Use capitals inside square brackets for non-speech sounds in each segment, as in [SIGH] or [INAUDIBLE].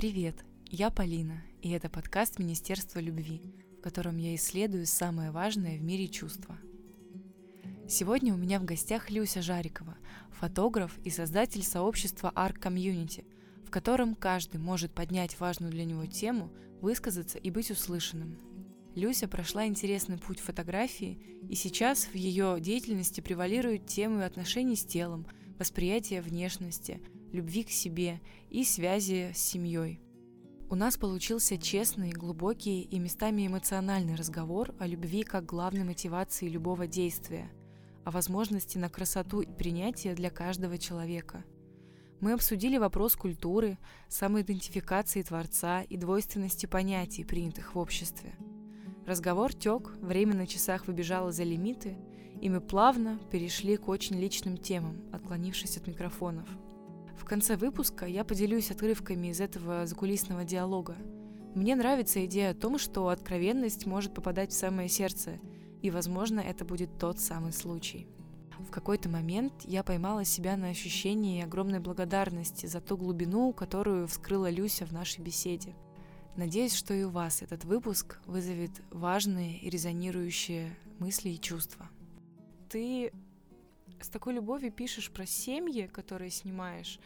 Привет, я Полина, и это подкаст Министерства любви, в котором я исследую самое важное в мире чувства. Сегодня у меня в гостях Люся Жарикова, фотограф и создатель сообщества Arc Community, в котором каждый может поднять важную для него тему, высказаться и быть услышанным. Люся прошла интересный путь фотографии, и сейчас в ее деятельности превалируют темы отношений с телом, восприятия внешности, любви к себе и связи с семьей. У нас получился честный, глубокий и местами эмоциональный разговор о любви как главной мотивации любого действия, о возможности на красоту и принятие для каждого человека. Мы обсудили вопрос культуры, самоидентификации Творца и двойственности понятий, принятых в обществе. Разговор тек, время на часах выбежало за лимиты, и мы плавно перешли к очень личным темам, отклонившись от микрофонов – конце выпуска я поделюсь отрывками из этого закулисного диалога. Мне нравится идея о том, что откровенность может попадать в самое сердце, и, возможно, это будет тот самый случай. В какой-то момент я поймала себя на ощущении огромной благодарности за ту глубину, которую вскрыла Люся в нашей беседе. Надеюсь, что и у вас этот выпуск вызовет важные и резонирующие мысли и чувства. Ты с такой любовью пишешь про семьи, которые снимаешь.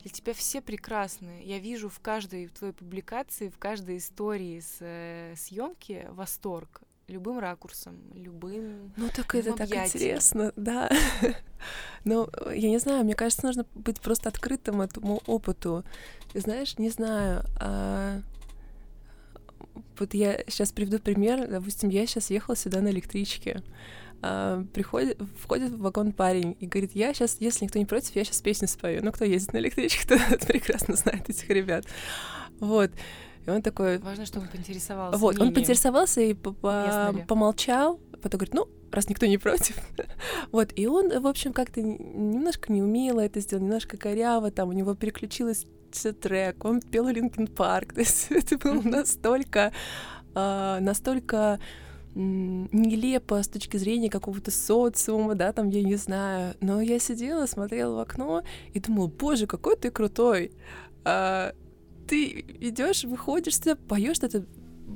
Для тебя все прекрасны. Я вижу в каждой твоей публикации, в каждой истории с э, съемки восторг любым ракурсом, любым. Ну так это так интересно, да. [LAUGHS] Но я не знаю, мне кажется, нужно быть просто открытым этому опыту. И знаешь, не знаю. А... Вот я сейчас приведу пример. Допустим, я сейчас ехала сюда на электричке а, приходит, входит в вагон парень и говорит, я сейчас, если никто не против, я сейчас песню спою. Ну, кто ездит на электричке, [LAUGHS] тот прекрасно знает этих ребят. Вот. И он такой... Важно, чтобы он поинтересовался. Вот, он поинтересовался и помолчал, потом говорит, ну, раз никто не против. [LAUGHS] вот, и он, в общем, как-то немножко неумело это сделал, немножко коряво, там у него переключилась трек, он пел Линкен Парк, [LAUGHS] то есть это было настолько, а, настолько нелепо с точки зрения какого-то социума, да, там, я не знаю. Но я сидела, смотрела в окно и думала, боже, какой ты крутой. А, ты идешь, выходишь, ты поешь это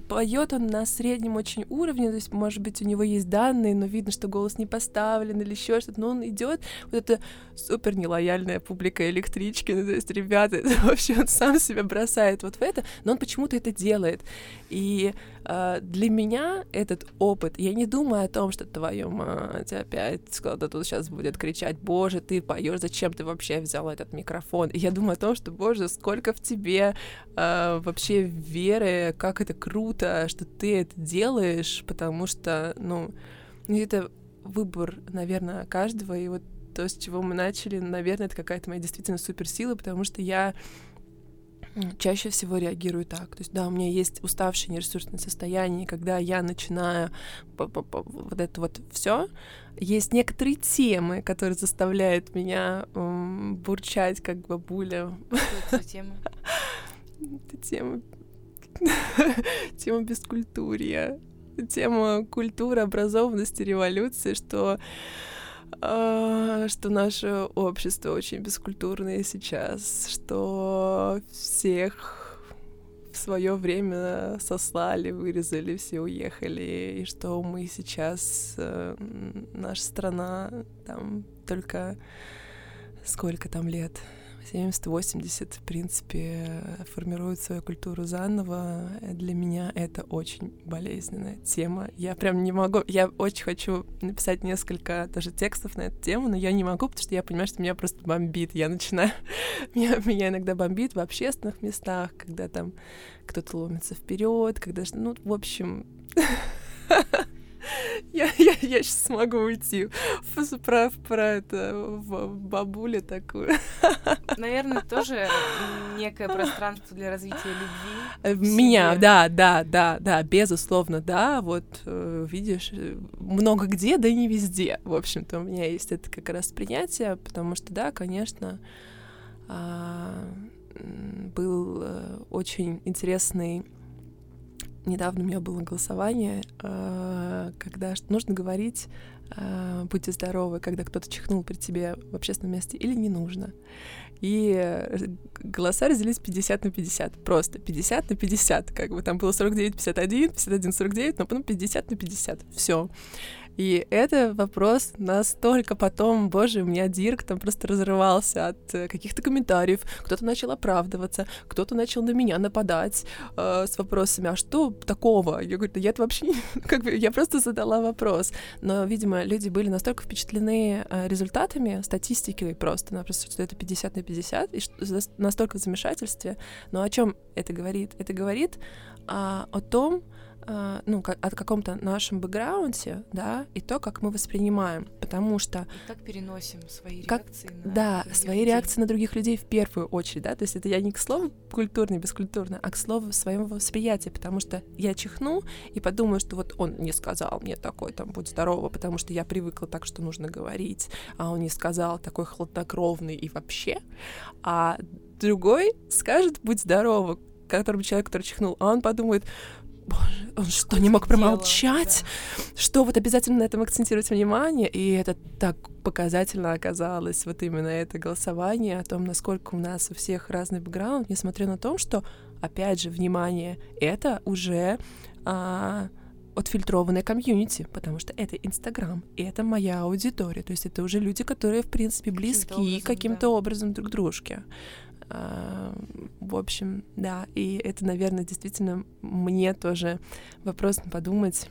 поет он на среднем очень уровне, то есть, может быть, у него есть данные, но видно, что голос не поставлен или еще что-то, но он идет, вот это супер нелояльная публика электрички, ну, то есть, ребята, [LAUGHS] это вообще он сам себя бросает вот в это, но он почему-то это делает. И для меня этот опыт, я не думаю о том, что твою мать опять кто-то тут сейчас будет кричать, боже, ты поешь, зачем ты вообще взял этот микрофон? Я думаю о том, что, боже, сколько в тебе э, вообще веры, как это круто, что ты это делаешь, потому что, ну, это выбор, наверное, каждого, и вот то, с чего мы начали, наверное, это какая-то моя действительно суперсила, потому что я чаще всего реагирую так. То есть, да, у меня есть уставшее нересурсное состояние, когда я начинаю вот это вот все, есть некоторые темы, которые заставляют меня бурчать, как бабуля. Что [LAUGHS] это тема? Это [LAUGHS] тема тема бескультурья, тема культуры, образованности, революции, что что наше общество очень бескультурное сейчас, что всех в свое время сослали, вырезали, все уехали, и что мы сейчас, э, наша страна, там только сколько там лет, 70-80, в принципе, формируют свою культуру заново. Для меня это очень болезненная тема. Я прям не могу... Я очень хочу написать несколько тоже текстов на эту тему, но я не могу, потому что я понимаю, что меня просто бомбит. Я начинаю... [LAUGHS] меня, меня иногда бомбит в общественных местах, когда там кто-то ломится вперед, когда... Ну, в общем... [LAUGHS] [LAUGHS] Я, я, я сейчас смогу уйти про, про это в бабуле такую. [LAUGHS] Наверное, тоже некое пространство для развития любви. Э, меня, да, да, да, да, безусловно, да. Вот э, видишь, много где, да не везде. В общем-то, у меня есть это как раз принятие, потому что, да, конечно, а, был э, очень интересный недавно у меня было голосование, э, когда нужно говорить э, «будьте здоровы», когда кто-то чихнул при тебе в общественном месте или не нужно. И э, голоса разделились 50 на 50, просто 50 на 50, как бы там было 49, 51, 51, 49, но потом 50 на 50, все. И это вопрос настолько потом, боже, у меня Дирк там просто разрывался от э, каких-то комментариев, кто-то начал оправдываться, кто-то начал на меня нападать э, с вопросами, а что такого? Я говорю, да я это вообще [LAUGHS] как бы, я просто задала вопрос. Но, видимо, люди были настолько впечатлены э, результатами, статистикой просто, напросто, что это 50 на 50, и настолько в замешательстве. Но о чем это говорит? Это говорит а, о том, а, ну, как, о каком-то нашем бэкграунде, да, и то, как мы воспринимаем, потому что... И как переносим свои как, реакции на Да, свои людей. реакции на других людей в первую очередь, да, то есть это я не к слову культурный, бескультурный, а к слову своего восприятия, потому что я чихну и подумаю, что вот он не сказал мне такой, там, будь здорова, потому что я привыкла так, что нужно говорить, а он не сказал такой хладнокровный и вообще, а другой скажет, будь здорова, которому человек, который чихнул, а он подумает, боже, он что, не мог промолчать? Да. Что вот обязательно на этом акцентировать внимание? И это так показательно оказалось, вот именно это голосование о том, насколько у нас у всех разный бэкграунд, несмотря на то, что, опять же, внимание, это уже а, отфильтрованное комьюнити, потому что это Инстаграм, и это моя аудитория, то есть это уже люди, которые, в принципе, близки каким-то образом, каким да. образом друг дружке. А, в общем, да, и это, наверное, действительно мне тоже вопрос подумать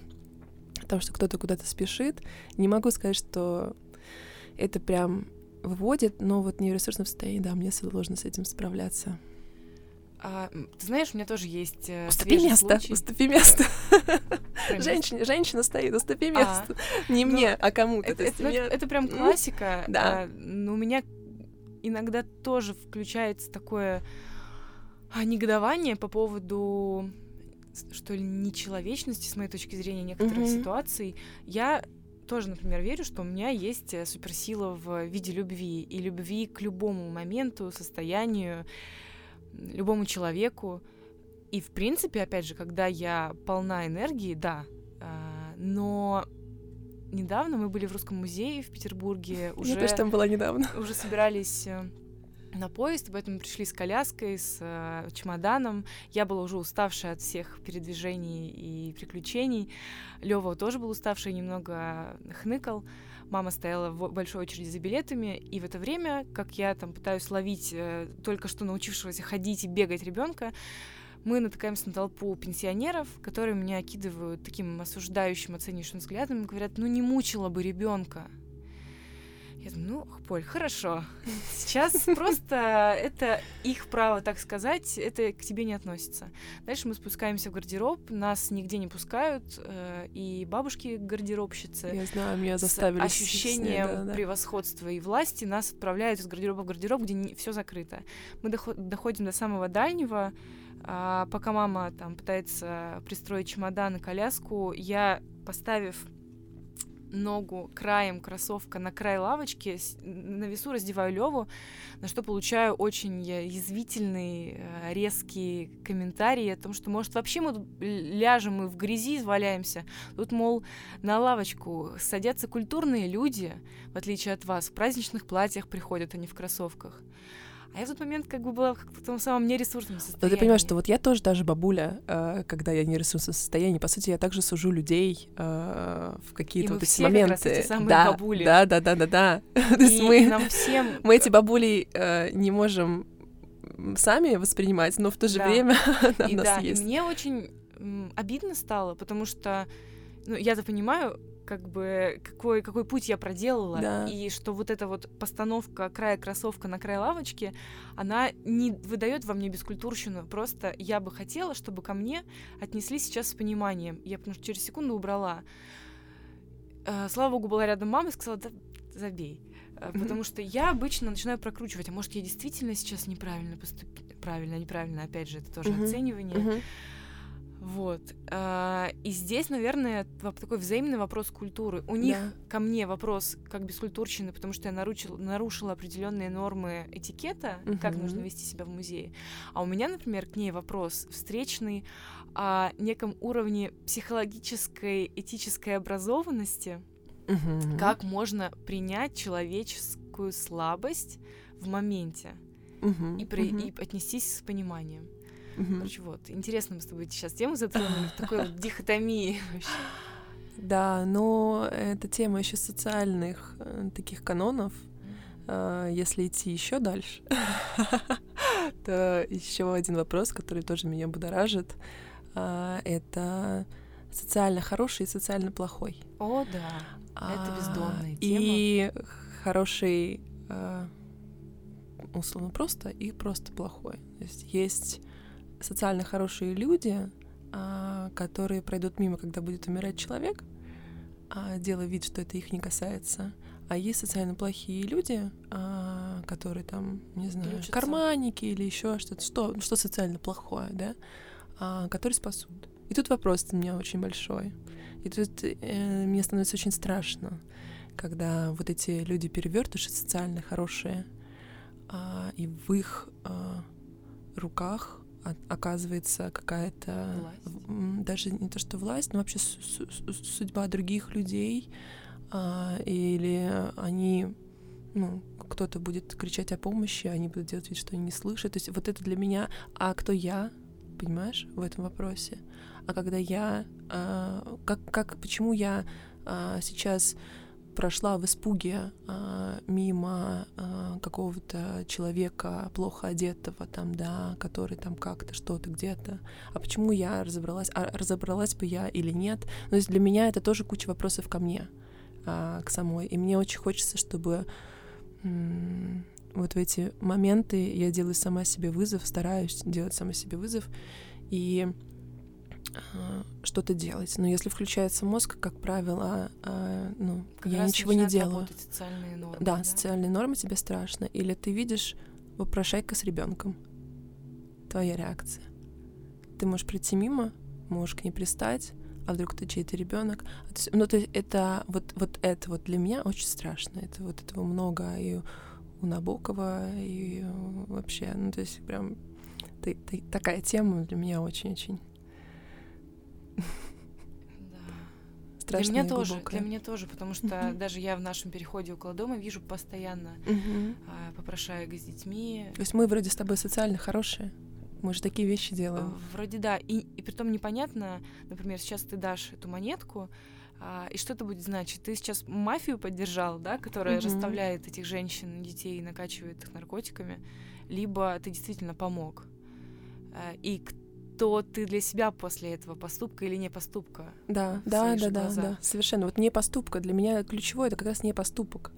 о том, что кто-то куда-то спешит. Не могу сказать, что это прям выводит, но вот не в ресурсном состоянии, да, мне сложно с этим справляться. А, ты знаешь, у меня тоже есть э, уступи место, случай. уступи место. Женщина, женщина стоит, уступи а, место. А, не ну, мне, а кому-то. Это, это, меня... это прям классика. Да. А, но у меня иногда тоже включается такое негодование по поводу что ли нечеловечности с моей точки зрения некоторых mm-hmm. ситуаций. Я тоже, например, верю, что у меня есть э, суперсила в виде любви и любви к любому моменту, состоянию, любому человеку. И в принципе, опять же, когда я полна энергии, да, а, но недавно мы были в Русском музее в Петербурге. Уже, Я тоже там была недавно. Уже собирались э, на поезд, поэтому пришли с коляской, с э, чемоданом. Я была уже уставшая от всех передвижений и приключений. Лева тоже был уставший, немного хныкал. Мама стояла в большой очереди за билетами, и в это время, как я там пытаюсь ловить э, только что научившегося ходить и бегать ребенка, мы натыкаемся на толпу пенсионеров, которые меня окидывают таким осуждающим, оценивающим взглядом и говорят, ну не мучила бы ребенка. Я думаю, ну, Поль, хорошо. Сейчас [LAUGHS] просто это их право, так сказать, это к тебе не относится. Дальше мы спускаемся в гардероб, нас нигде не пускают, э, и бабушки гардеробщицы. Я знаю, меня заставили. С ощущением да, да. превосходства и власти нас отправляют из гардероба в гардероб, где все закрыто. Мы доходим до самого дальнего, а, пока мама там пытается пристроить чемодан и коляску, я, поставив ногу краем кроссовка на край лавочки, на весу раздеваю Леву, на что получаю очень язвительный, э, резкий комментарий о том, что, может, вообще мы тут ляжем, мы в грязи валяемся. Тут, мол, на лавочку садятся культурные люди, в отличие от вас, в праздничных платьях приходят, а не в кроссовках. А я в тот момент как бы была в том самом нересурсном состоянии. Но ты понимаешь, что вот я тоже даже бабуля, э, когда я не ресурсном состоянии, по сути, я также сужу людей э, в какие-то вот эти моменты. Как раз эти самые да, бабули. Да, да, да, да, да. [LAUGHS] То есть мы, нам всем... [LAUGHS] мы эти бабули э, не можем сами воспринимать, но в то же да. время [LAUGHS] она у нас да, есть. И мне очень обидно стало, потому что ну, я-то понимаю, как бы какой, какой путь я проделала, да. и что вот эта вот постановка края кроссовка на край лавочки, она не выдает во мне бескультурщину. Просто я бы хотела, чтобы ко мне отнеслись сейчас с пониманием. Я потому что через секунду убрала. Э, слава богу, была рядом мама и сказала, да забей. Mm-hmm. Потому что я обычно начинаю прокручивать, а может, я действительно сейчас неправильно поступила. Правильно, неправильно, опять же, это тоже оценивание. Вот. А, и здесь, наверное, такой взаимный вопрос культуры. У них да. ко мне вопрос как бескультурщины, потому что я нарушила, нарушила определенные нормы этикета, угу. как нужно вести себя в музее. А у меня, например, к ней вопрос встречный о неком уровне психологической, этической образованности. Угу. Как можно принять человеческую слабость в моменте угу. и, при, угу. и отнестись с пониманием. Угу. Короче, вот. Интересно мы с тобой сейчас тему затронули, в такой вот дихотомии [LAUGHS] вообще. Да, но это тема еще социальных э, таких канонов. Э, если идти еще дальше, [LAUGHS] то еще один вопрос, который тоже меня будоражит, э, это социально хороший и социально плохой. О, да, это бездонная тема. И хороший условно просто и просто плохой. То есть есть социально хорошие люди, а, которые пройдут мимо, когда будет умирать человек, а, делая вид, что это их не касается. А есть социально плохие люди, а, которые там, не знаю, Ключица. карманники или еще что-то, что, что социально плохое, да, которые спасут. И тут вопрос у меня очень большой. И тут э, мне становится очень страшно, когда вот эти люди перевертыши социально хорошие, э, и в их э, руках оказывается какая-то даже не то что власть, но вообще судьба других людей, а, или они, ну, кто-то будет кричать о помощи, они будут делать вид, что они не слышат. То есть вот это для меня, а кто я, понимаешь, в этом вопросе? А когда я, а, как, как, почему я а, сейчас прошла в испуге э, мимо э, какого-то человека плохо одетого там, да, который там как-то что-то где-то. А почему я разобралась? А разобралась бы я или нет? Но есть для меня это тоже куча вопросов ко мне, э, к самой. И мне очень хочется, чтобы вот в эти моменты я делаю сама себе вызов, стараюсь делать сама себе вызов и что-то делать. Но если включается мозг, как правило, э, ну, как я ничего не делаю. Социальные нормы, да, да, социальные нормы тебе страшно. Или ты видишь вопрошайка с ребенком. Твоя реакция. Ты можешь прийти мимо, можешь к ней пристать, а вдруг ты чей-то ребенок. Ну, то есть это вот, вот это вот для меня очень страшно. Это вот этого много и у Набокова, и вообще, ну, то есть прям ты, ты, такая тема для меня очень-очень Для меня тоже, глубокое. для меня тоже, потому что uh-huh. даже я в нашем переходе около дома вижу постоянно uh-huh. а, попрошаек с детьми. То есть мы вроде с тобой социально хорошие. Мы же такие вещи делаем. Вроде да. И, и при том непонятно, например, сейчас ты дашь эту монетку, а, и что это будет значить? Ты сейчас мафию поддержал, да, которая mm-hmm. расставляет этих женщин, детей и накачивает их наркотиками, либо ты действительно помог. А, и то ты для себя после этого поступка или не поступка. Да, да, да, да, да, совершенно. Вот не поступка. Для меня ключевое это как раз не поступок.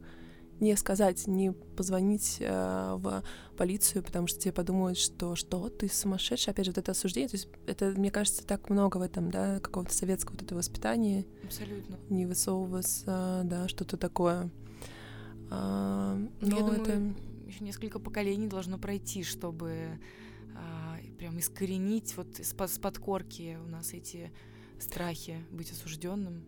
Не сказать, не позвонить э, в полицию, потому что тебе подумают, что что ты сумасшедший. Опять же, вот это осуждение. То есть это, мне кажется, так много в этом, да, какого-то советского вот этого воспитания. Абсолютно. Не высовываться, да, что-то такое. А, но Я думаю, это... еще несколько поколений должно пройти, чтобы прям искоренить вот с подкорки у нас эти страхи быть осужденным?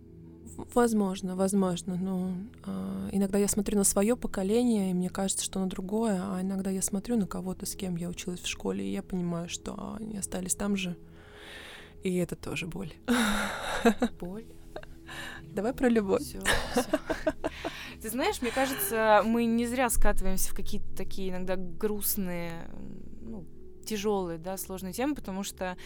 Возможно, возможно. Но э, иногда я смотрю на свое поколение, и мне кажется, что на другое, а иногда я смотрю на кого-то, с кем я училась в школе, и я понимаю, что они остались там же. И это тоже боль. [LAUGHS] Боль? Давай про любовь. Всё, всё. Ты знаешь, мне кажется, мы не зря скатываемся в какие-то такие иногда грустные тяжелые, да, сложные темы, потому что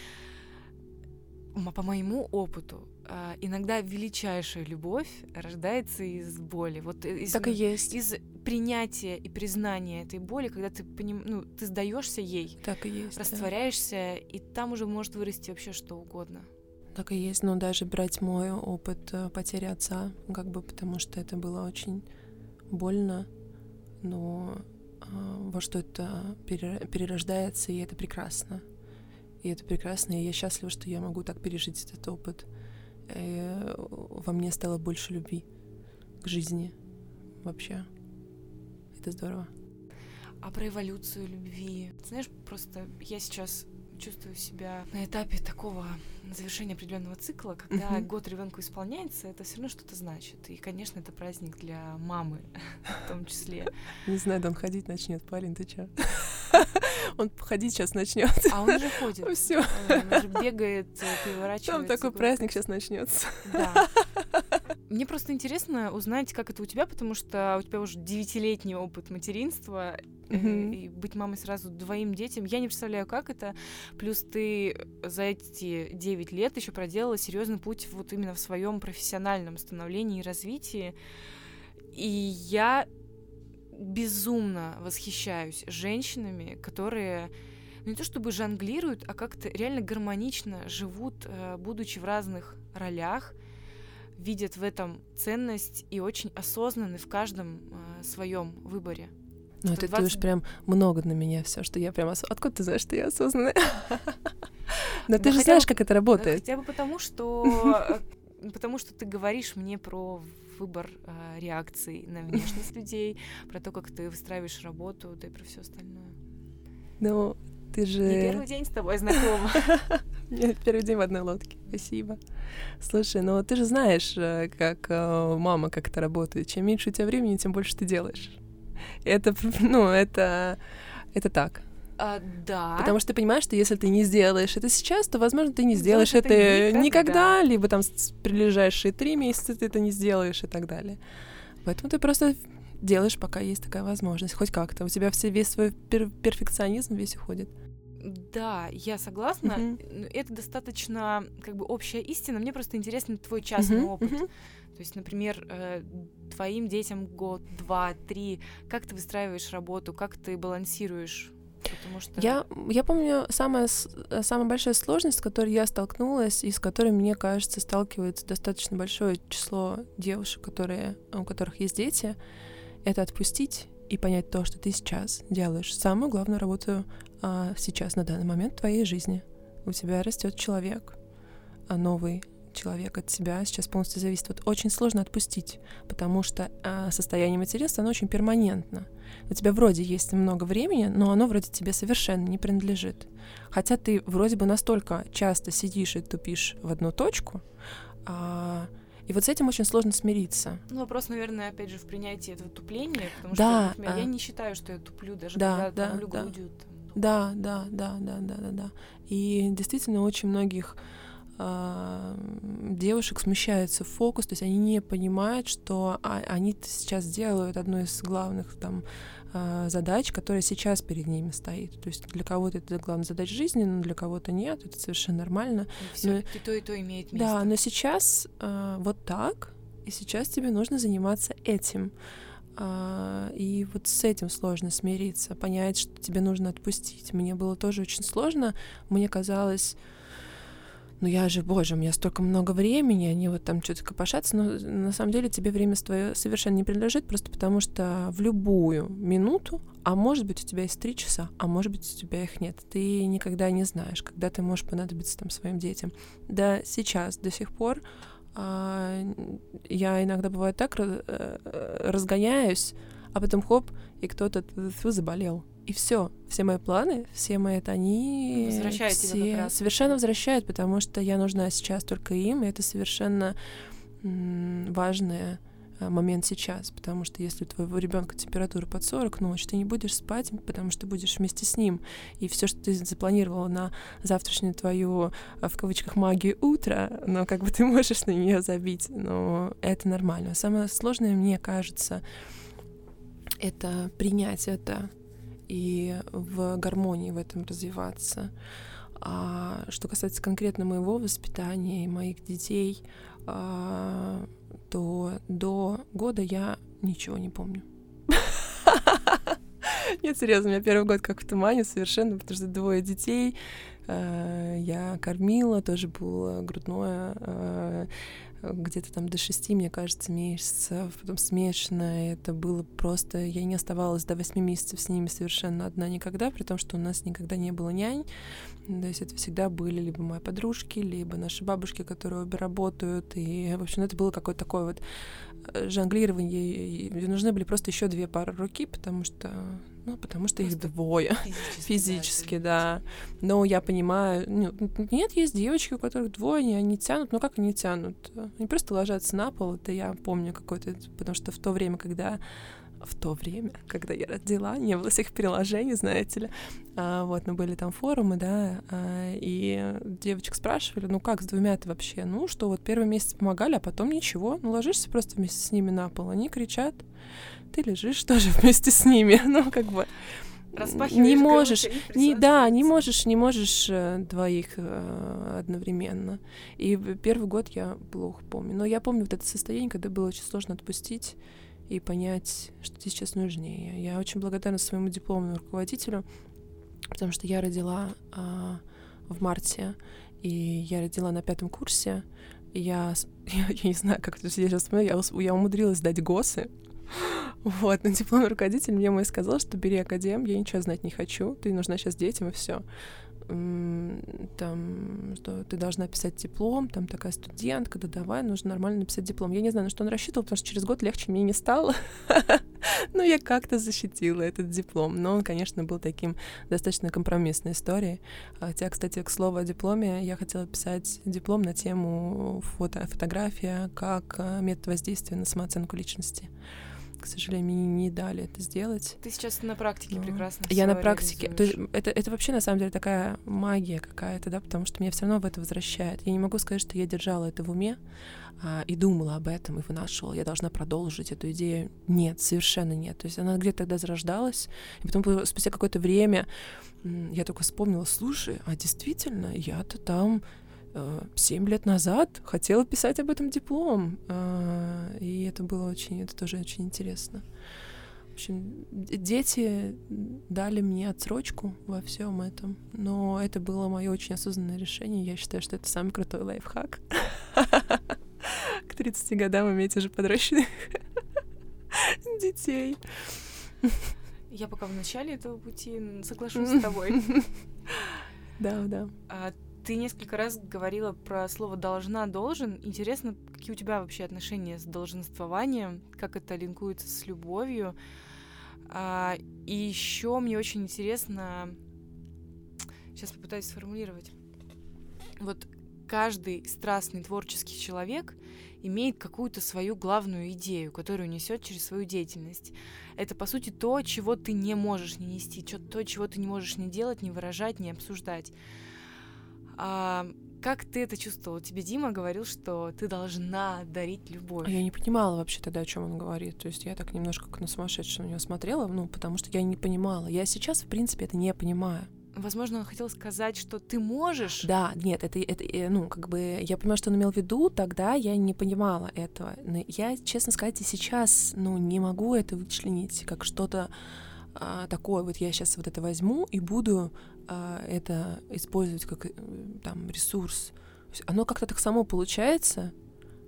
по моему опыту а, иногда величайшая любовь рождается из боли. Вот из, так и есть. Из принятия и признания этой боли, когда ты поним, ну, ты сдаешься ей, так и есть, растворяешься, да. и там уже может вырасти вообще что угодно. Так и есть, но даже брать мой опыт э, потери отца, как бы потому что это было очень больно, но во что это перерождается, и это прекрасно. И это прекрасно, и я счастлива, что я могу так пережить этот опыт. И э, во мне стало больше любви к жизни вообще. Это здорово. А про эволюцию любви. Знаешь, просто я сейчас чувствую себя на этапе такого завершения определенного цикла, когда uh-huh. год ребенку исполняется, это все равно что-то значит. И, конечно, это праздник для мамы в том числе. Не знаю, он ходить начнет, парень, ты чё? [LAUGHS] Он ходить сейчас начнет. А он уже ходит. [LAUGHS] Все. Он уже бегает, переворачивается. Там такой праздник сейчас начнется. Да. Мне просто интересно узнать, как это у тебя, потому что у тебя уже девятилетний опыт материнства, mm-hmm. и быть мамой сразу двоим детям. Я не представляю, как это. Плюс ты за эти девять лет еще проделала серьезный путь вот именно в своем профессиональном становлении и развитии. И я безумно восхищаюсь женщинами, которые ну, не то чтобы жонглируют, а как-то реально гармонично живут, э, будучи в разных ролях, видят в этом ценность и очень осознанны в каждом э, своем выборе. Ну, это 20... ты уж прям много на меня все, что я прям... Ос... Откуда ты знаешь, что я осознанная? [LAUGHS] Но ты же знаешь, как это работает. Хотя бы потому, что э, потому что ты говоришь мне про выбор э, реакций на внешность [LAUGHS] людей, про то, как ты выстраиваешь работу, да и про все остальное. Ну, ты же... Не первый день с тобой знакома. [LAUGHS] Нет, первый день в одной лодке. Спасибо. Слушай, ну ты же знаешь, э, как э, мама, как это работает. Чем меньше у тебя времени, тем больше ты делаешь. Это, [LAUGHS] ну, это, это так. А, да. Потому что ты понимаешь, что если ты не сделаешь это сейчас, то, возможно, ты не сделаешь это, это никогда, никогда, либо там прилежащие три месяца ты это не сделаешь и так далее. Поэтому ты просто делаешь, пока есть такая возможность, хоть как-то. У тебя все, весь свой пер перфекционизм весь уходит. Да, я согласна. Uh-huh. Это достаточно как бы общая истина. Мне просто интересен твой частный uh-huh. опыт. Uh-huh. То есть, например, э, твоим детям год, два, три, как ты выстраиваешь работу, как ты балансируешь Потому что... Я, я помню самая, самая большая сложность, с которой я столкнулась, и с которой, мне кажется, сталкивается достаточно большое число девушек, которые, у которых есть дети, это отпустить и понять то, что ты сейчас делаешь самую главную работу а, сейчас, на данный момент в твоей жизни. У тебя растет человек, а новый человек от тебя сейчас полностью зависит. Вот очень сложно отпустить, потому что а, состояние материнства, оно очень перманентно. У тебя вроде есть много времени, но оно вроде тебе совершенно не принадлежит. Хотя ты вроде бы настолько часто сидишь и тупишь в одну точку, а, и вот с этим очень сложно смириться. Ну, вопрос, наверное, опять же, в принятии этого тупления, потому да, что, например, а... я не считаю, что я туплю, даже да, когда да, томлю да. грудью. Да, да, да, да, да, да, да. И действительно очень многих э, девушек смущается фокус, то есть они не понимают, что а, они сейчас делают одну из главных там э, задач, которая сейчас перед ними стоит. То есть для кого-то это главная задача жизни, но для кого-то нет, это совершенно нормально. И, но, и то, и то имеет место. Да, но сейчас э, вот так, и сейчас тебе нужно заниматься этим. А, и вот с этим сложно смириться, понять, что тебе нужно отпустить. Мне было тоже очень сложно. Мне казалось, ну я же, боже, у меня столько много времени, они вот там что-то копошатся, но на самом деле тебе время твое совершенно не принадлежит, просто потому что в любую минуту, а может быть у тебя есть три часа, а может быть у тебя их нет, ты никогда не знаешь, когда ты можешь понадобиться там своим детям. Да сейчас, до сих пор а, я иногда бывает так э, разгоняюсь, а потом хоп, и кто-то заболел. И все, все мои планы, все мои это они возвращают все тебя как раз. совершенно возвращают, потому что я нужна сейчас только им, и это совершенно важное момент сейчас, потому что если у твоего ребенка температура под 40 ночь, ты не будешь спать, потому что будешь вместе с ним. И все, что ты запланировала на завтрашнюю твою, э, в кавычках, магию утра, но как бы ты можешь на нее забить, но это нормально. Самое сложное, мне кажется, это принять это и в гармонии в этом развиваться. А что касается конкретно моего воспитания и моих детей, а, то до года я ничего не помню. [LAUGHS] Нет, серьезно, у меня первый год как в тумане совершенно, потому что двое детей, э, я кормила, тоже было грудное, э, где-то там до шести, мне кажется, месяцев, потом смешанное, это было просто, я не оставалась до восьми месяцев с ними совершенно одна никогда, при том, что у нас никогда не было нянь, то есть это всегда были либо мои подружки, либо наши бабушки, которые обе работают, и, в общем, это было какое-то такое вот э, жонглирование, нужны были просто еще две пары руки, потому что ну, потому что просто их двое. Физически, [LAUGHS] физически да, да. Но я понимаю, ну, нет, есть девочки, у которых двое, они тянут, ну как они тянут? Они просто ложатся на пол, это я помню какой-то, потому что в то время, когда в то время, когда я родила, не было всех приложений, знаете ли. А, вот, но были там форумы, да, а, и девочек спрашивали, ну как с двумя-то вообще? Ну что, вот первый месяц помогали, а потом ничего. Ну ложишься просто вместе с ними на пол, они кричат, ты лежишь тоже [LAUGHS] вместе с ними. [LAUGHS] Ну, как бы не можешь, не, да, не можешь, не можешь э, двоих э, одновременно. И первый год я плохо помню, но я помню вот это состояние, когда было очень сложно отпустить и понять, что тебе сейчас нужнее. Я очень благодарна своему дипломному руководителю, потому что я родила э, в марте, и я родила на пятом курсе. И я, [LAUGHS] я, я не знаю, как это сейчас я, я умудрилась сдать ГОСы, вот, но дипломный руководитель мне мой сказал, что бери академ, я ничего знать не хочу, ты нужна сейчас детям и все там, что ты должна писать диплом, там такая студентка, да давай, нужно нормально написать диплом. Я не знаю, на что он рассчитывал, потому что через год легче мне не стало. [LAUGHS] Но я как-то защитила этот диплом. Но он, конечно, был таким достаточно компромиссной историей. Хотя, кстати, к слову о дипломе, я хотела писать диплом на тему фото, фотография как э, метод воздействия на самооценку личности к сожалению, мне не дали это сделать. Ты сейчас на практике Но... прекрасно. Я на практике. То есть это, это вообще на самом деле такая магия какая-то, да, потому что меня все равно в это возвращает. Я не могу сказать, что я держала это в уме а, и думала об этом и вынашивала. Я должна продолжить эту идею. Нет, совершенно нет. То есть она где-то тогда зарождалась, и потом спустя какое-то время я только вспомнила, слушай, а действительно, я-то там Э, семь лет назад хотела писать об этом диплом. Э, и это было очень, это тоже очень интересно. В общем, дети дали мне отсрочку во всем этом, но это было мое очень осознанное решение. Я считаю, что это самый крутой лайфхак. [LAUGHS] К 30 годам иметь уже подрощенных [LAUGHS] детей. Я пока в начале этого пути соглашусь с тобой. [LAUGHS] Да, да. А ты несколько раз говорила про слово должна, должен. Интересно, какие у тебя вообще отношения с долженствованием, как это линкуется с любовью. А, и еще мне очень интересно, сейчас попытаюсь сформулировать. Вот каждый страстный творческий человек имеет какую-то свою главную идею, которую несет через свою деятельность. Это, по сути, то, чего ты не можешь не нести, то, чего ты не можешь не делать, не выражать, не обсуждать. А, как ты это чувствовала? Тебе Дима говорил, что ты должна дарить любовь. Я не понимала вообще тогда, о чем он говорит. То есть я так немножко как на сумасшедшего на него смотрела, ну, потому что я не понимала. Я сейчас, в принципе, это не понимаю. Возможно, он хотел сказать, что ты можешь. Да, нет, это, это, э, ну, как бы, я понимаю, что он имел в виду, тогда я не понимала этого. Но я, честно сказать, и сейчас, ну, не могу это вычленить как что-то а, такое, вот я сейчас вот это возьму и буду а, это использовать как э, там ресурс. Оно как-то так само получается,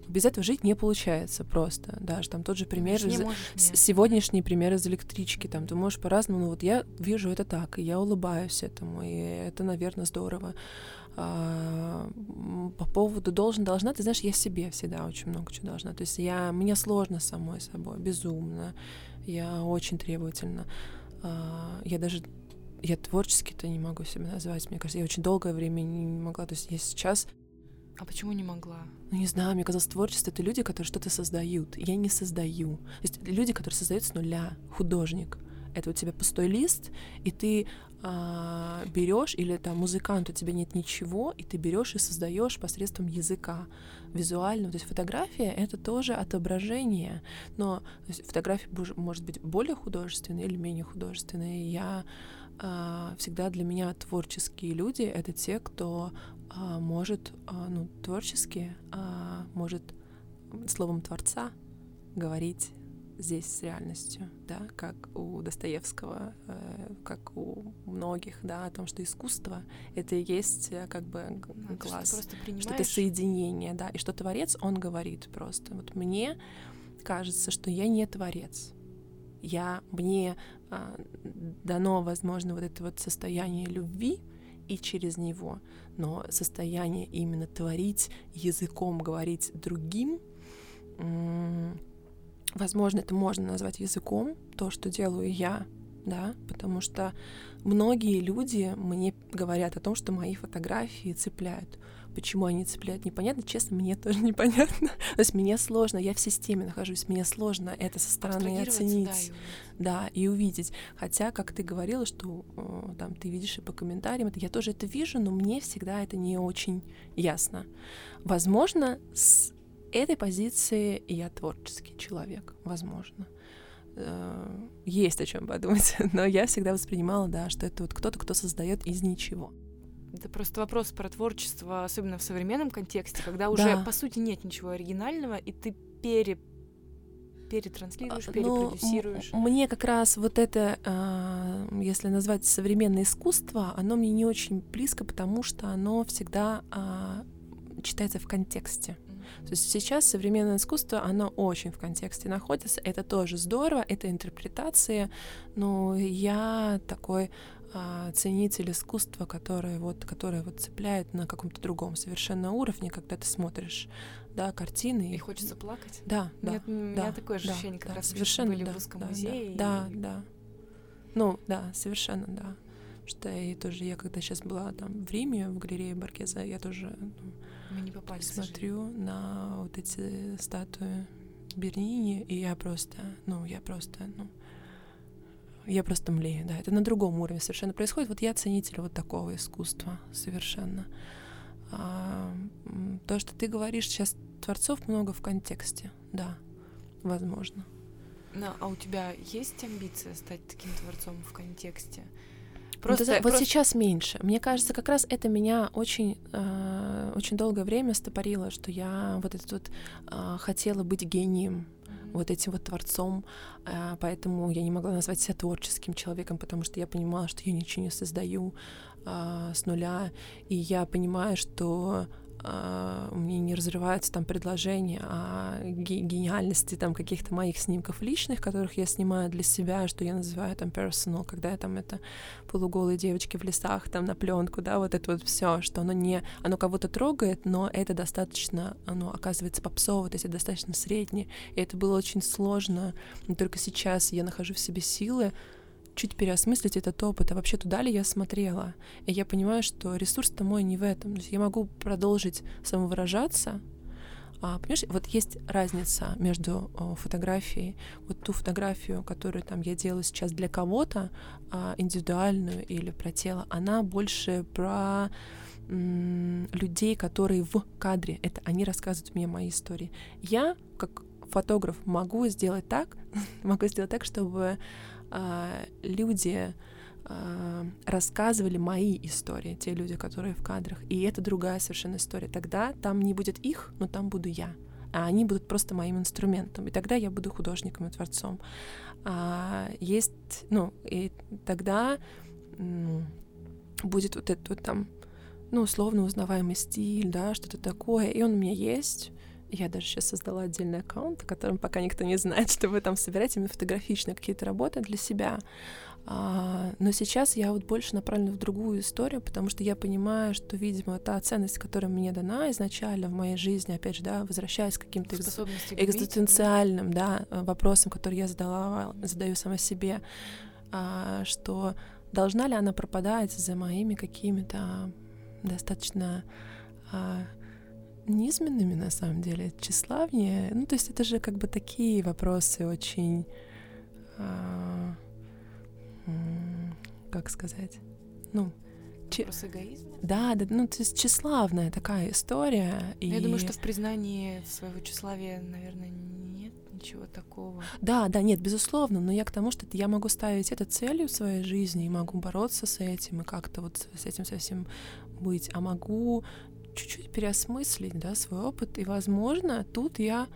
без этого жить не получается просто. Даже там тот же пример, из, сегодняшний пример из электрички, там ты можешь по-разному, но вот я вижу это так, и я улыбаюсь этому, и это, наверное, здорово. А, по поводу должен, должна, ты знаешь, я себе всегда очень много чего должна. То есть я, мне сложно самой собой, безумно. Я очень требовательна. А, я даже я творчески-то не могу себя назвать. Мне кажется, я очень долгое время не могла. То есть я сейчас... А почему не могла? Ну, не знаю, мне казалось, творчество — это люди, которые что-то создают. Я не создаю. То есть люди, которые создают с нуля. Художник. Это у тебя пустой лист, и ты а, берешь, или там музыкант, у тебя нет ничего, и ты берешь и создаешь посредством языка визуального. То есть фотография — это тоже отображение, но фотография может быть более художественной или менее художественной. Я а, всегда для меня творческие люди — это те, кто а, может, а, ну, творчески а, может словом творца говорить здесь с реальностью, да, как у Достоевского, э, как у многих, да, о том, что искусство — это и есть э, как бы ну, класс, что-то соединение, да, и что творец, он говорит просто. Вот мне кажется, что я не творец, я мне а, дано, возможно, вот это вот состояние любви и через него, но состояние именно творить языком, говорить другим, возможно, это можно назвать языком, то, что делаю я, да, потому что многие люди мне говорят о том, что мои фотографии цепляют. Почему они цепляют, непонятно. Честно, мне [LAUGHS] тоже непонятно. То есть мне сложно, я в системе нахожусь, мне сложно это со стороны оценить. Да, и увидеть. Хотя, как ты говорила, что э, там ты видишь и по комментариям, это я тоже это вижу, но мне всегда это не очень ясно. Возможно, с этой позиции я творческий человек, возможно. Э, есть о чем подумать, [LAUGHS] но я всегда воспринимала, да, что это вот кто-то, кто создает из ничего. Это просто вопрос про творчество, особенно в современном контексте, когда уже да. по сути нет ничего оригинального, и ты пере перетранслируешь, а, перепродюсируешь. Ну, мне как раз вот это, а, если назвать современное искусство, оно мне не очень близко, потому что оно всегда а, читается в контексте. То есть сейчас современное искусство, оно очень в контексте находится, это тоже здорово, это интерпретация, но я такой а, ценитель искусства, которое вот, которое вот цепляет на каком-то другом совершенно уровне, когда ты смотришь, да, картины. И хочется плакать. Да, да. Нет, да, у меня такое ощущение, да, как да, раз совершенно, были да, в русском да, музее. Да, и... да, да. Ну, да, совершенно, да. Что и тоже я когда сейчас была там в Риме, в галерее Баркеза, я тоже ну, Мы не попали, смотрю на вот эти статуи Бернини, и я просто, ну, я просто, ну, я просто млею, да, это на другом уровне совершенно происходит. Вот я ценитель вот такого искусства совершенно. А, то, что ты говоришь, сейчас творцов много в контексте, да, возможно. Ну, а у тебя есть амбиция стать таким творцом в контексте? Просто, вот, просто... вот сейчас меньше. Мне кажется, как раз это меня очень, э, очень долгое время стопорило, что я вот этот вот э, хотела быть гением, вот этим вот творцом, а, поэтому я не могла назвать себя творческим человеком, потому что я понимала, что я ничего не создаю а, с нуля, и я понимаю, что Uh, мне не разрываются там предложения о гениальности там каких-то моих снимков личных, которых я снимаю для себя, что я называю там personal, когда я там это полуголые девочки в лесах там на пленку, да, вот это вот все, что оно не, оно кого-то трогает, но это достаточно, оно оказывается попсово, то есть это достаточно среднее, и это было очень сложно, но только сейчас я нахожу в себе силы чуть переосмыслить этот опыт, а вообще туда ли я смотрела. И я понимаю, что ресурс-то мой не в этом. То есть я могу продолжить самовыражаться, а, понимаешь, вот есть разница между о, фотографией, вот ту фотографию, которую там я делаю сейчас для кого-то, а, индивидуальную или про тело, она больше про людей, которые в кадре. Это они рассказывают мне мои истории. Я, как фотограф, могу сделать так, [LAUGHS] могу сделать так, чтобы люди а, рассказывали мои истории, те люди, которые в кадрах, и это другая совершенно история. Тогда там не будет их, но там буду я, а они будут просто моим инструментом, и тогда я буду художником и творцом. А, есть, ну, и тогда будет вот этот вот там, ну, условно узнаваемый стиль, да, что-то такое, и он у меня есть, я даже сейчас создала отдельный аккаунт, о котором пока никто не знает, [LAUGHS] чтобы там собирать именно фотографичные какие-то работы для себя. А, но сейчас я вот больше направлена в другую историю, потому что я понимаю, что, видимо, та ценность, которая мне дана изначально в моей жизни, опять же, да, возвращаясь к каким-то экз... экзистенциальным да, вопросам, которые я задала, задаю сама себе, а, что должна ли она пропадать за моими какими-то достаточно а, низменными, на самом деле, тщеславнее. Ну, то есть это же как бы такие вопросы очень... А, как сказать? Ну, Вопрос эгоизма? Да, да, ну, то есть тщеславная такая история. И... Я думаю, что в признании своего тщеславия, наверное, нет ничего такого. Да, да, нет, безусловно, но я к тому, что я могу ставить это целью в своей жизни и могу бороться с этим и как-то вот с этим совсем быть, а могу чуть-чуть переосмыслить, да, свой опыт, и, возможно, тут я,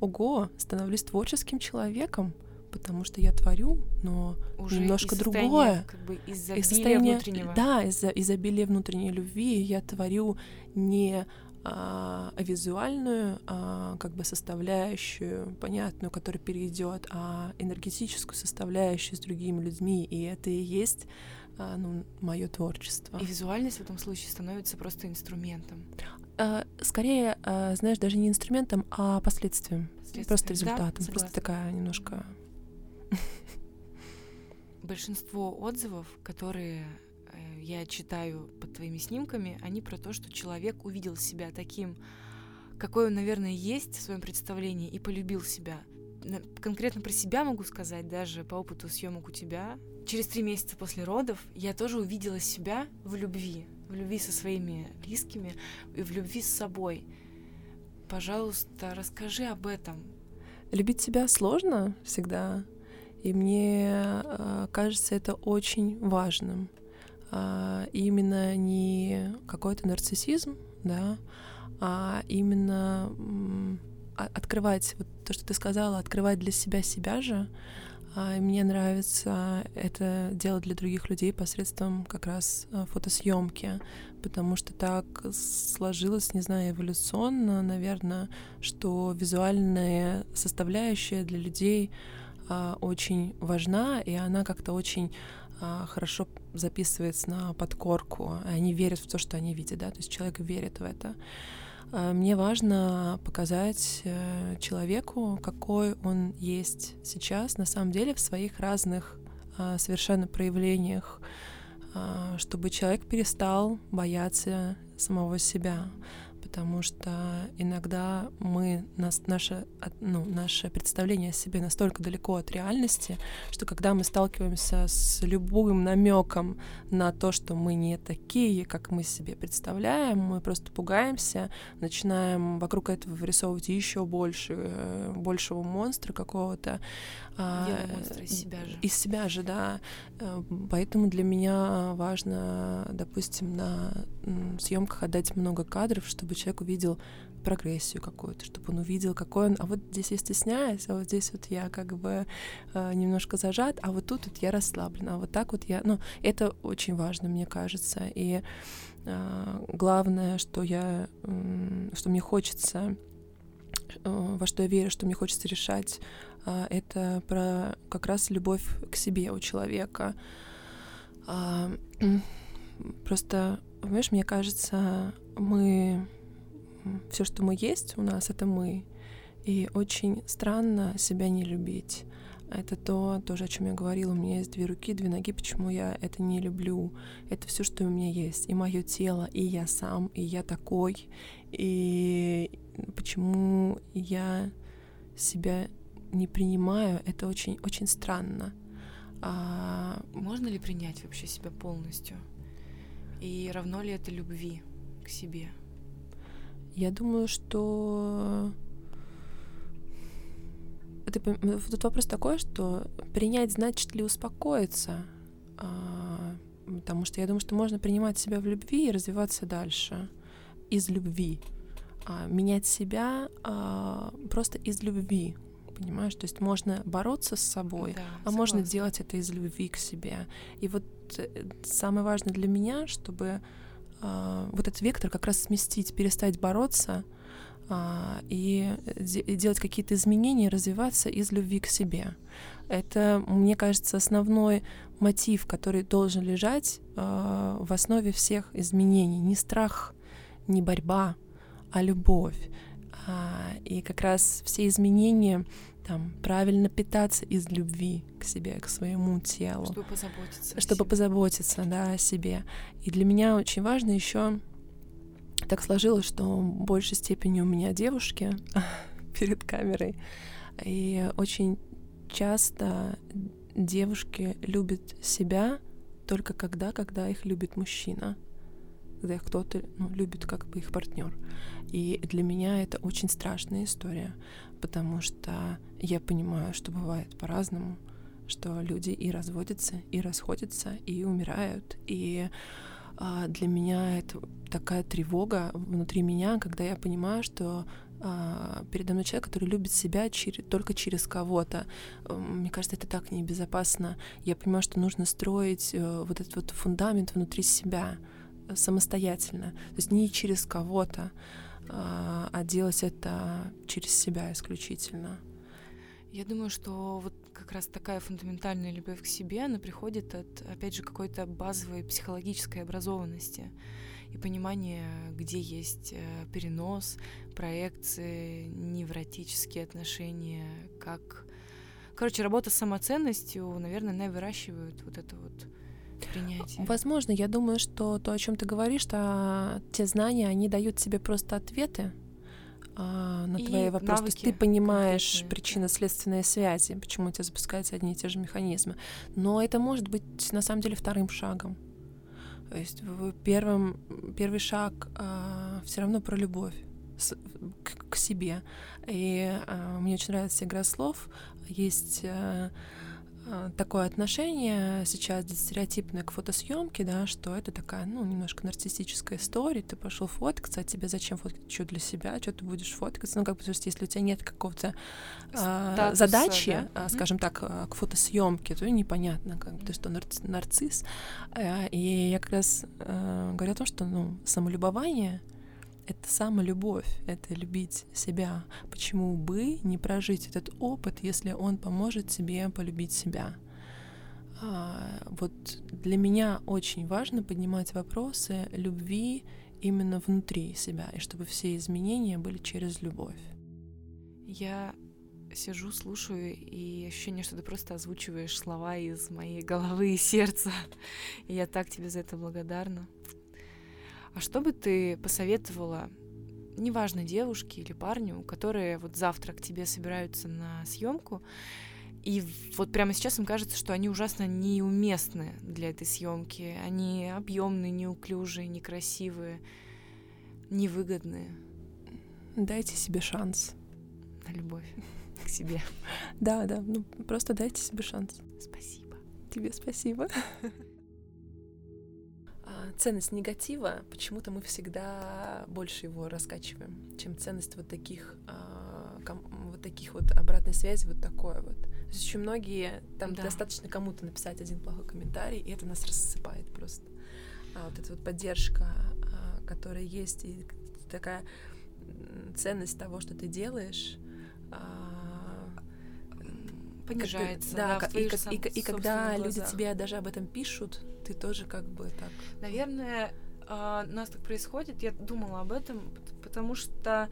ого, становлюсь творческим человеком, потому что я творю, но Уже немножко другое. Как бы из состояние, внутреннего. Да, из-за изобилия внутренней любви я творю не а, визуальную а, как бы составляющую, понятную, которая перейдет, а энергетическую составляющую с другими людьми, и это и есть ну, мое творчество. И визуальность в этом случае становится просто инструментом. э, скорее, э, знаешь, даже не инструментом, а последствием, последствием. просто результатом, да, просто такая немножко. Большинство отзывов, которые э, я читаю под твоими снимками, они про то, что человек увидел себя таким, какой он, наверное, есть в своем представлении и полюбил себя конкретно про себя могу сказать, даже по опыту съемок у тебя. Через три месяца после родов я тоже увидела себя в любви, в любви со своими близкими и в любви с собой. Пожалуйста, расскажи об этом. Любить себя сложно всегда, и мне э, кажется это очень важным. Э, именно не какой-то нарциссизм, да, а именно открывать, вот то, что ты сказала, открывать для себя себя же. А, мне нравится это делать для других людей посредством как раз а, фотосъемки, потому что так сложилось, не знаю, эволюционно, наверное, что визуальная составляющая для людей а, очень важна, и она как-то очень хорошо записывается на подкорку. Они верят в то, что они видят, да, то есть человек верит в это. А, мне важно показать э, человеку, какой он есть сейчас, на самом деле, в своих разных а, совершенно проявлениях, чтобы человек перестал бояться самого себя, потому что иногда мы, нас, наше, ну, наше представление о себе настолько далеко от реальности, что когда мы сталкиваемся с любым намеком на то, что мы не такие, как мы себе представляем, мы просто пугаемся, начинаем вокруг этого вырисовывать еще больше, большего монстра какого-то. А, монстра из себя же. Из себя же, да. Э, поэтому для меня важно, допустим, на съемках отдать много кадров, чтобы человек увидел прогрессию какую-то, чтобы он увидел, какой он, а вот здесь я стесняюсь, а вот здесь вот я как бы э, немножко зажат, а вот тут вот я расслаблена, а вот так вот я, ну, это очень важно, мне кажется, и э, главное, что я, э, что мне хочется, э, во что я верю, что мне хочется решать, э, это про как раз любовь к себе у человека. Э, [CLEARS THROAT] просто, понимаешь, мне кажется, мы все, что мы есть у нас, это мы. И очень странно себя не любить. Это то, тоже, о чем я говорила. У меня есть две руки, две ноги. Почему я это не люблю? Это все, что у меня есть. И мое тело, и я сам, и я такой. И почему я себя не принимаю, это очень, очень странно. А... Можно ли принять вообще себя полностью? И равно ли это любви к себе? Я думаю, что тут вопрос такой, что принять значит ли успокоиться, а, потому что я думаю, что можно принимать себя в любви и развиваться дальше из любви, а, менять себя а, просто из любви, понимаешь? То есть можно бороться с собой, да, а согласна. можно делать это из любви к себе. И вот э, самое важное для меня, чтобы а, вот этот вектор как раз сместить, перестать бороться а, и делать какие-то изменения, развиваться из любви к себе. Это, мне кажется, основной мотив, который должен лежать а, в основе всех изменений. Не страх, не борьба, а любовь. И как раз все изменения там, правильно питаться из любви к себе, к своему телу. Чтобы позаботиться. Чтобы позаботиться, да, о себе. И для меня очень важно еще так сложилось, что в большей степени у меня девушки [LAUGHS] перед камерой. И очень часто девушки любят себя только когда, когда их любит мужчина когда их кто-то ну, любит как бы их партнер. И для меня это очень страшная история, потому что я понимаю, что бывает по-разному, что люди и разводятся, и расходятся, и умирают. И а, для меня это такая тревога внутри меня, когда я понимаю, что а, передо мной человек, который любит себя через, только через кого-то. Мне кажется, это так небезопасно. Я понимаю, что нужно строить э, вот этот вот фундамент внутри себя самостоятельно, то есть не через кого-то, а, а делать это через себя исключительно. Я думаю, что вот как раз такая фундаментальная любовь к себе, она приходит от, опять же, какой-то базовой психологической образованности. и понимание, где есть э, перенос, проекции, невротические отношения, как... Короче, работа с самоценностью, наверное, она выращивает вот это вот принятие. Возможно, я думаю, что то, о чем ты говоришь, что те знания, они дают тебе просто ответы, а, на и твои вопросы. То есть ты понимаешь причинно-следственные связи, почему у тебя запускаются одни и те же механизмы. Но это может быть на самом деле вторым шагом. То есть первым, первый шаг а, все равно про любовь с, к, к себе. И а, мне очень нравится игра слов. Есть а, такое отношение сейчас стереотипное к фотосъемке, да, что это такая, ну, немножко нарциссическая история. Ты пошел фоткаться, а тебе зачем фоткать? Что для себя? Что ты будешь фоткаться? Ну, как бы, то есть, если у тебя нет какого-то а, задачи, да? а, скажем так, а, к фотосъемке, то непонятно, как бы, ты что, нарцисс. нарцисс. И я как раз а, говорю о том, что, ну, самолюбование — это самолюбовь, это любить себя. Почему бы не прожить этот опыт, если он поможет тебе полюбить себя? А, вот для меня очень важно поднимать вопросы любви именно внутри себя, и чтобы все изменения были через любовь. Я сижу, слушаю, и ощущение, что ты просто озвучиваешь слова из моей головы и сердца. И [LAUGHS] я так тебе за это благодарна. А что бы ты посоветовала, неважно, девушке или парню, которые вот завтра к тебе собираются на съемку, и вот прямо сейчас им кажется, что они ужасно неуместны для этой съемки. Они объемные, неуклюжие, некрасивые, невыгодные. Дайте себе шанс. На любовь к себе. [LAUGHS] Да, да, ну просто дайте себе шанс. Спасибо. Тебе спасибо. [LAUGHS] ценность негатива, почему-то мы всегда больше его раскачиваем, чем ценность вот таких, а, ком, вот таких вот обратной связи, вот такое вот. То есть очень многие, там да. достаточно кому-то написать один плохой комментарий, и это нас рассыпает просто. А вот эта вот поддержка, а, которая есть, и такая ценность того, что ты делаешь, а, понижается. да, да и, и, и, и когда люди тебе даже об этом пишут, ты тоже как бы так. Наверное, э, у нас так происходит. Я думала об этом, потому что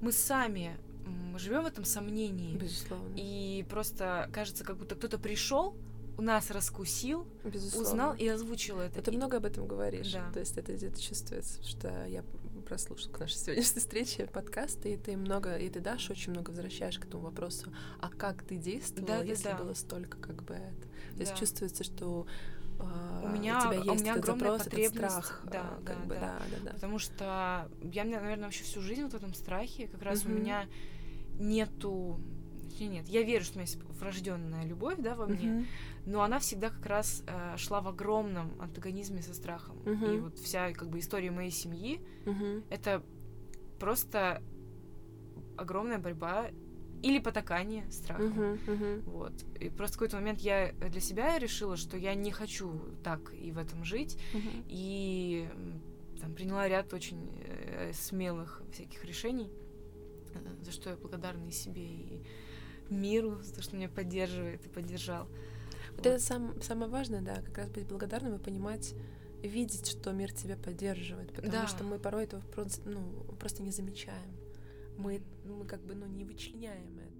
мы сами мы живем в этом сомнении. Безусловно. И просто кажется, как будто кто-то пришел, у нас раскусил, Безусловно. узнал и озвучил это. Ты и... много об этом говоришь. Да. То есть это где-то чувствуется, что я прослушал к нашей сегодняшней встрече подкаст, и ты много, и ты дашь очень много возвращаешь к этому вопросу, а как ты действовала, да, если да. было столько как бы это. То есть да. чувствуется, что Uh, у меня, у, тебя есть у меня огромная запрос, потребность, страх, да, uh, да, бы, да, да, да, потому что я, наверное, вообще всю жизнь вот в этом страхе, как раз uh-huh. у меня нету, нет, я верю, что у меня есть врожденная любовь, да, во мне, uh-huh. но она всегда как раз э, шла в огромном антагонизме со страхом, uh-huh. и вот вся как бы история моей семьи, uh-huh. это просто огромная борьба или потакание страхом. Uh-huh, uh-huh. Вот. И просто в какой-то момент я для себя решила, что я не хочу так и в этом жить. Uh-huh. И там, приняла ряд очень э, смелых всяких решений, э, за что я благодарна и себе, и миру, за то, что меня поддерживает и поддержал. Вот, вот. это сам, самое важное, да, как раз быть благодарным и понимать, видеть, что мир тебя поддерживает, потому да. что мы порой этого просто, ну, просто не замечаем мы, мы как бы ну, не вычленяем это.